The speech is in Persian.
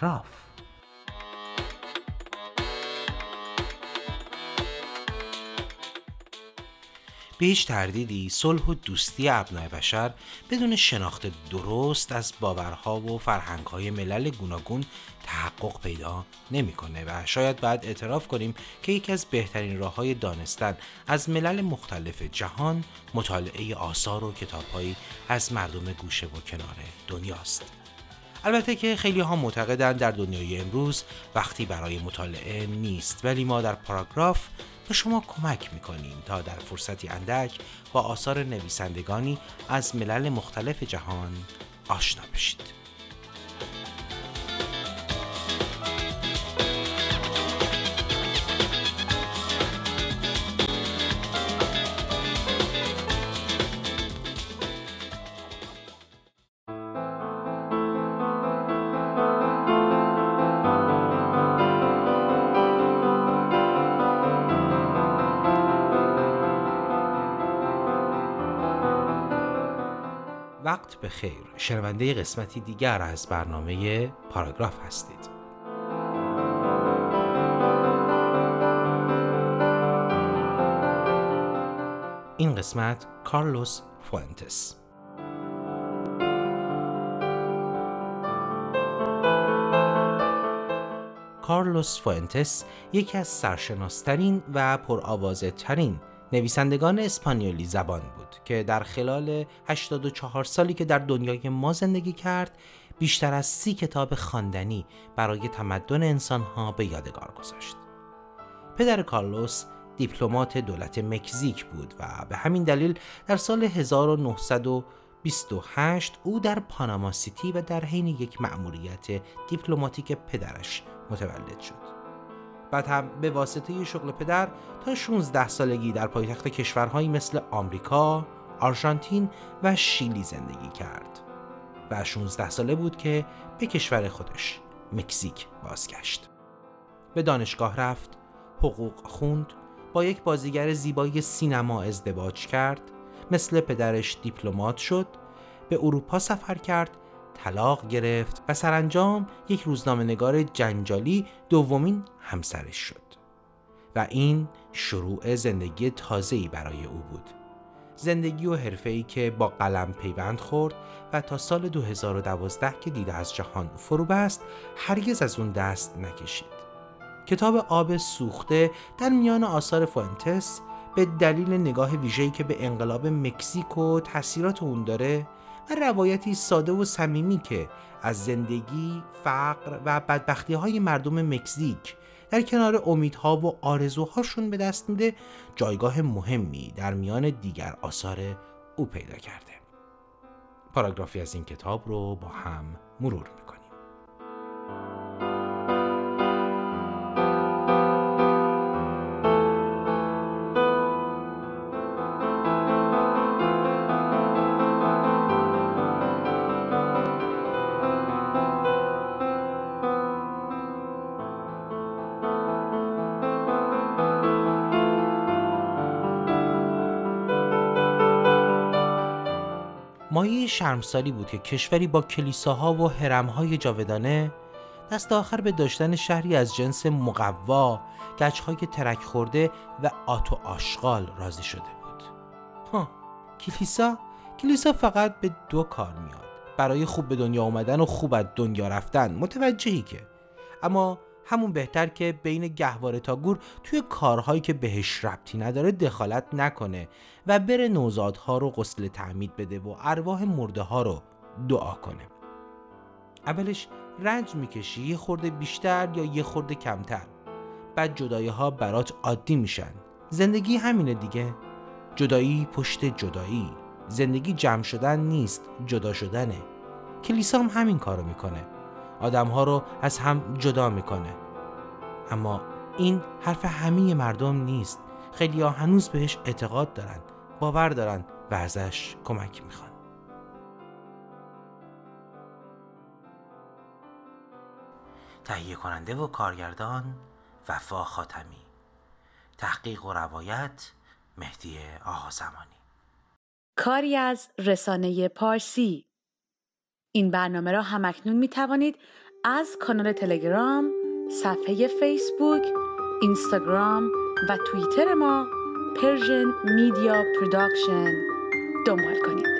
پاراگراف به هیچ تردیدی صلح و دوستی ابناع بشر بدون شناخت درست از باورها و فرهنگهای ملل گوناگون تحقق پیدا نمی‌کنه و شاید باید اعتراف کنیم که یکی از بهترین راه های دانستن از ملل مختلف جهان مطالعه آثار و کتابهایی از مردم گوشه و کنار دنیاست. البته که خیلی ها معتقدند در دنیای امروز وقتی برای مطالعه نیست ولی ما در پاراگراف به شما کمک می‌کنیم تا در فرصتی اندک با آثار نویسندگانی از ملل مختلف جهان آشنا بشید. وقت به خیر. شنونده قسمتی دیگر از برنامه پاراگراف هستید. این قسمت کارلوس فوانتس کارلوس فوانتس یکی از سرشناسترین و پرآوازه ترین نویسندگان اسپانیولی زبان بود که در خلال 84 سالی که در دنیای ما زندگی کرد بیشتر از سی کتاب خواندنی برای تمدن انسانها به یادگار گذاشت. پدر کارلوس دیپلمات دولت مکزیک بود و به همین دلیل در سال 1928 او در پاناما سیتی و در حین یک مأموریت دیپلماتیک پدرش متولد شد. بعد هم به واسطه شغل پدر تا 16 سالگی در پایتخت کشورهایی مثل آمریکا، آرژانتین و شیلی زندگی کرد و 16 ساله بود که به کشور خودش مکزیک بازگشت. به دانشگاه رفت، حقوق خوند، با یک بازیگر زیبای سینما ازدواج کرد، مثل پدرش دیپلمات شد، به اروپا سفر کرد طلاق گرفت و سرانجام یک روزنامه نگار جنجالی دومین همسرش شد. و این شروع زندگی تازه‌ای برای او بود. زندگی و حرفه‌ای که با قلم پیوند خورد و تا سال 2012 که دیده از جهان فرو بست هرگز از اون دست نکشید. کتاب آب سوخته در میان آثار فوانتس به دلیل نگاه ویژه‌ای که به انقلاب مکزیک و تاثیرات اون داره و روایتی ساده و صمیمی که از زندگی، فقر و بدبختی های مردم مکزیک در کنار امیدها و آرزوهاشون به دست میده جایگاه مهمی در میان دیگر آثار او پیدا کرده. پاراگرافی از این کتاب رو با هم مرور می‌کنیم. مایه شرمساری بود که کشوری با کلیساها و حرمهای جاودانه دست آخر به داشتن شهری از جنس مقوا، گچهای ترک خورده و آت آشغال راضی شده بود. ها، کلیسا؟ کلیسا فقط به دو کار میاد. برای خوب به دنیا آمدن و خوب از دنیا رفتن متوجهی که اما همون بهتر که بین گهواره تا گور توی کارهایی که بهش ربطی نداره دخالت نکنه و بره نوزادها رو غسل تعمید بده و ارواح مرده ها رو دعا کنه. اولش رنج می‌کشی یه خورده بیشتر یا یه خورده کمتر. بعد جدایی ها برات عادی میشن. زندگی همینه دیگه. جدایی پشت جدایی. زندگی جمع شدن نیست جدا شدنه. کلیسا هم همین کارو می‌کنه. آدمها رو از هم جدا می‌کنه. اما این حرف همه مردم نیست. خیلی ها هنوز بهش اعتقاد دارن باور دارن و ازش کمک می‌خوان. تهیه کننده و کارگردان وفا خاتمی. تحقیق و روایت مهدی آها زمانی. کاری از رسانه پارسی. این برنامه را همکنون می توانید از کانال تلگرام، صفحه فیسبوک، اینستاگرام و توییتر ما Persian Media Production دنبال کنید.